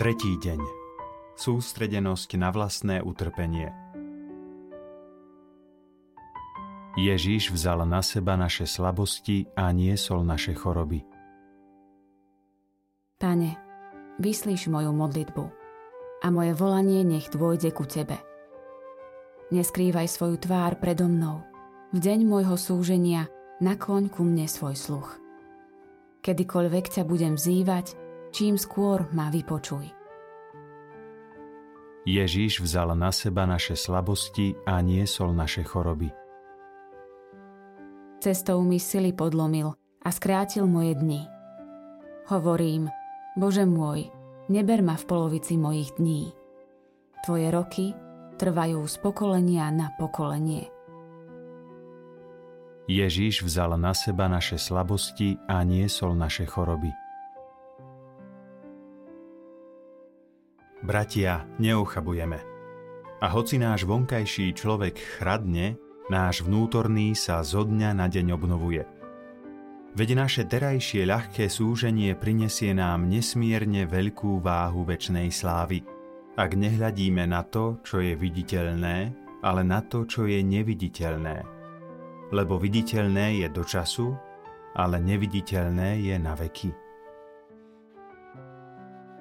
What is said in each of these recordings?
Tretí deň. Sústredenosť na vlastné utrpenie. Ježíš vzal na seba naše slabosti a niesol naše choroby. Pane, vyslíš moju modlitbu a moje volanie nech dôjde ku Tebe. Neskrývaj svoju tvár predo mnou. V deň môjho súženia nakloň ku mne svoj sluch. Kedykoľvek ťa budem vzývať, čím skôr ma vypočuj. Ježíš vzal na seba naše slabosti a niesol naše choroby. Cestou mi sily podlomil a skrátil moje dni. Hovorím, Bože môj, neber ma v polovici mojich dní. Tvoje roky trvajú z pokolenia na pokolenie. Ježíš vzal na seba naše slabosti a niesol naše choroby. Bratia, neuchabujeme. A hoci náš vonkajší človek chradne, náš vnútorný sa zo dňa na deň obnovuje. Veď naše terajšie ľahké súženie prinesie nám nesmierne veľkú váhu väčšnej slávy, ak nehľadíme na to, čo je viditeľné, ale na to, čo je neviditeľné lebo viditeľné je do času, ale neviditeľné je na veky.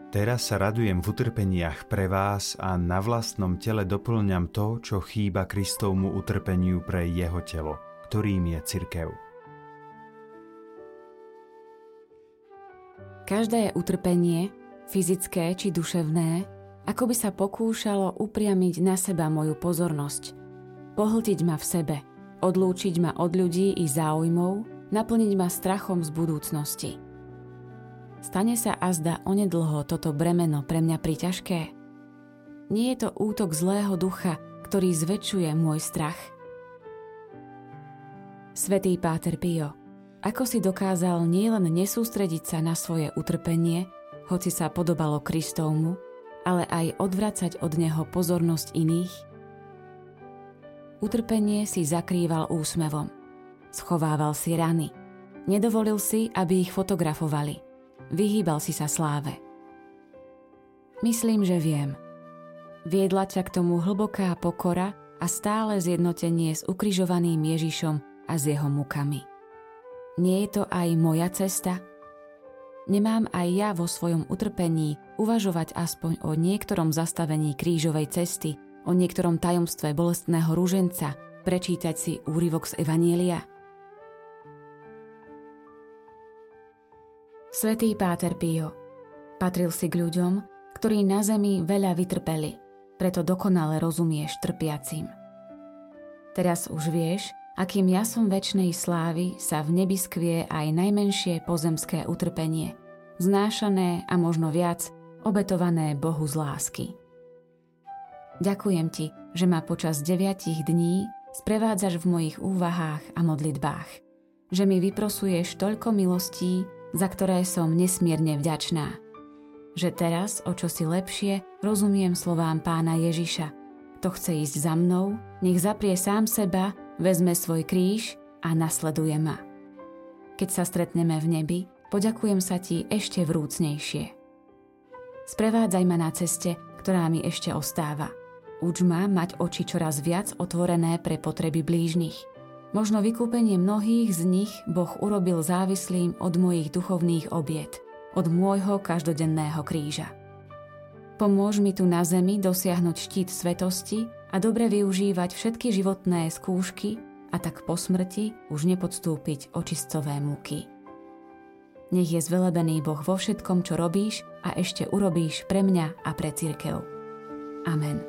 Teraz sa radujem v utrpeniach pre vás a na vlastnom tele doplňam to, čo chýba Kristovmu utrpeniu pre jeho telo, ktorým je cirkev. Každé utrpenie, fyzické či duševné, ako by sa pokúšalo upriamiť na seba moju pozornosť, pohltiť ma v sebe – odlúčiť ma od ľudí i záujmov, naplniť ma strachom z budúcnosti. Stane sa azda onedlho toto bremeno pre mňa priťažké? Nie je to útok zlého ducha, ktorý zväčšuje môj strach? Svetý Páter Pio, ako si dokázal nielen nesústrediť sa na svoje utrpenie, hoci sa podobalo Kristovmu, ale aj odvracať od neho pozornosť iných? Utrpenie si zakrýval úsmevom. Schovával si rany. Nedovolil si, aby ich fotografovali. Vyhýbal si sa sláve. Myslím, že viem. Viedla ťa k tomu hlboká pokora a stále zjednotenie s ukrižovaným Ježišom a s jeho mukami. Nie je to aj moja cesta? Nemám aj ja vo svojom utrpení uvažovať aspoň o niektorom zastavení krížovej cesty, o niektorom tajomstve bolestného rúženca, prečítať si úryvok z Evanielia? Svetý Páter Pio patril si k ľuďom, ktorí na zemi veľa vytrpeli, preto dokonale rozumieš trpiacim. Teraz už vieš, akým jasom väčšnej slávy sa v nebi skvie aj najmenšie pozemské utrpenie, znášané a možno viac obetované Bohu z lásky. Ďakujem ti, že ma počas deviatich dní sprevádzaš v mojich úvahách a modlitbách. Že mi vyprosuješ toľko milostí, za ktoré som nesmierne vďačná. Že teraz, o čo si lepšie, rozumiem slovám pána Ježiša. To chce ísť za mnou, nech zaprie sám seba, vezme svoj kríž a nasleduje ma. Keď sa stretneme v nebi, poďakujem sa ti ešte vrúcnejšie. Sprevádzaj ma na ceste, ktorá mi ešte ostáva – Uč ma mať oči čoraz viac otvorené pre potreby blížnych. Možno vykúpenie mnohých z nich Boh urobil závislým od mojich duchovných obiet, od môjho každodenného kríža. Pomôž mi tu na zemi dosiahnuť štít svetosti a dobre využívať všetky životné skúšky a tak po smrti už nepodstúpiť očistové múky. Nech je zvelebený Boh vo všetkom, čo robíš a ešte urobíš pre mňa a pre církev. Amen.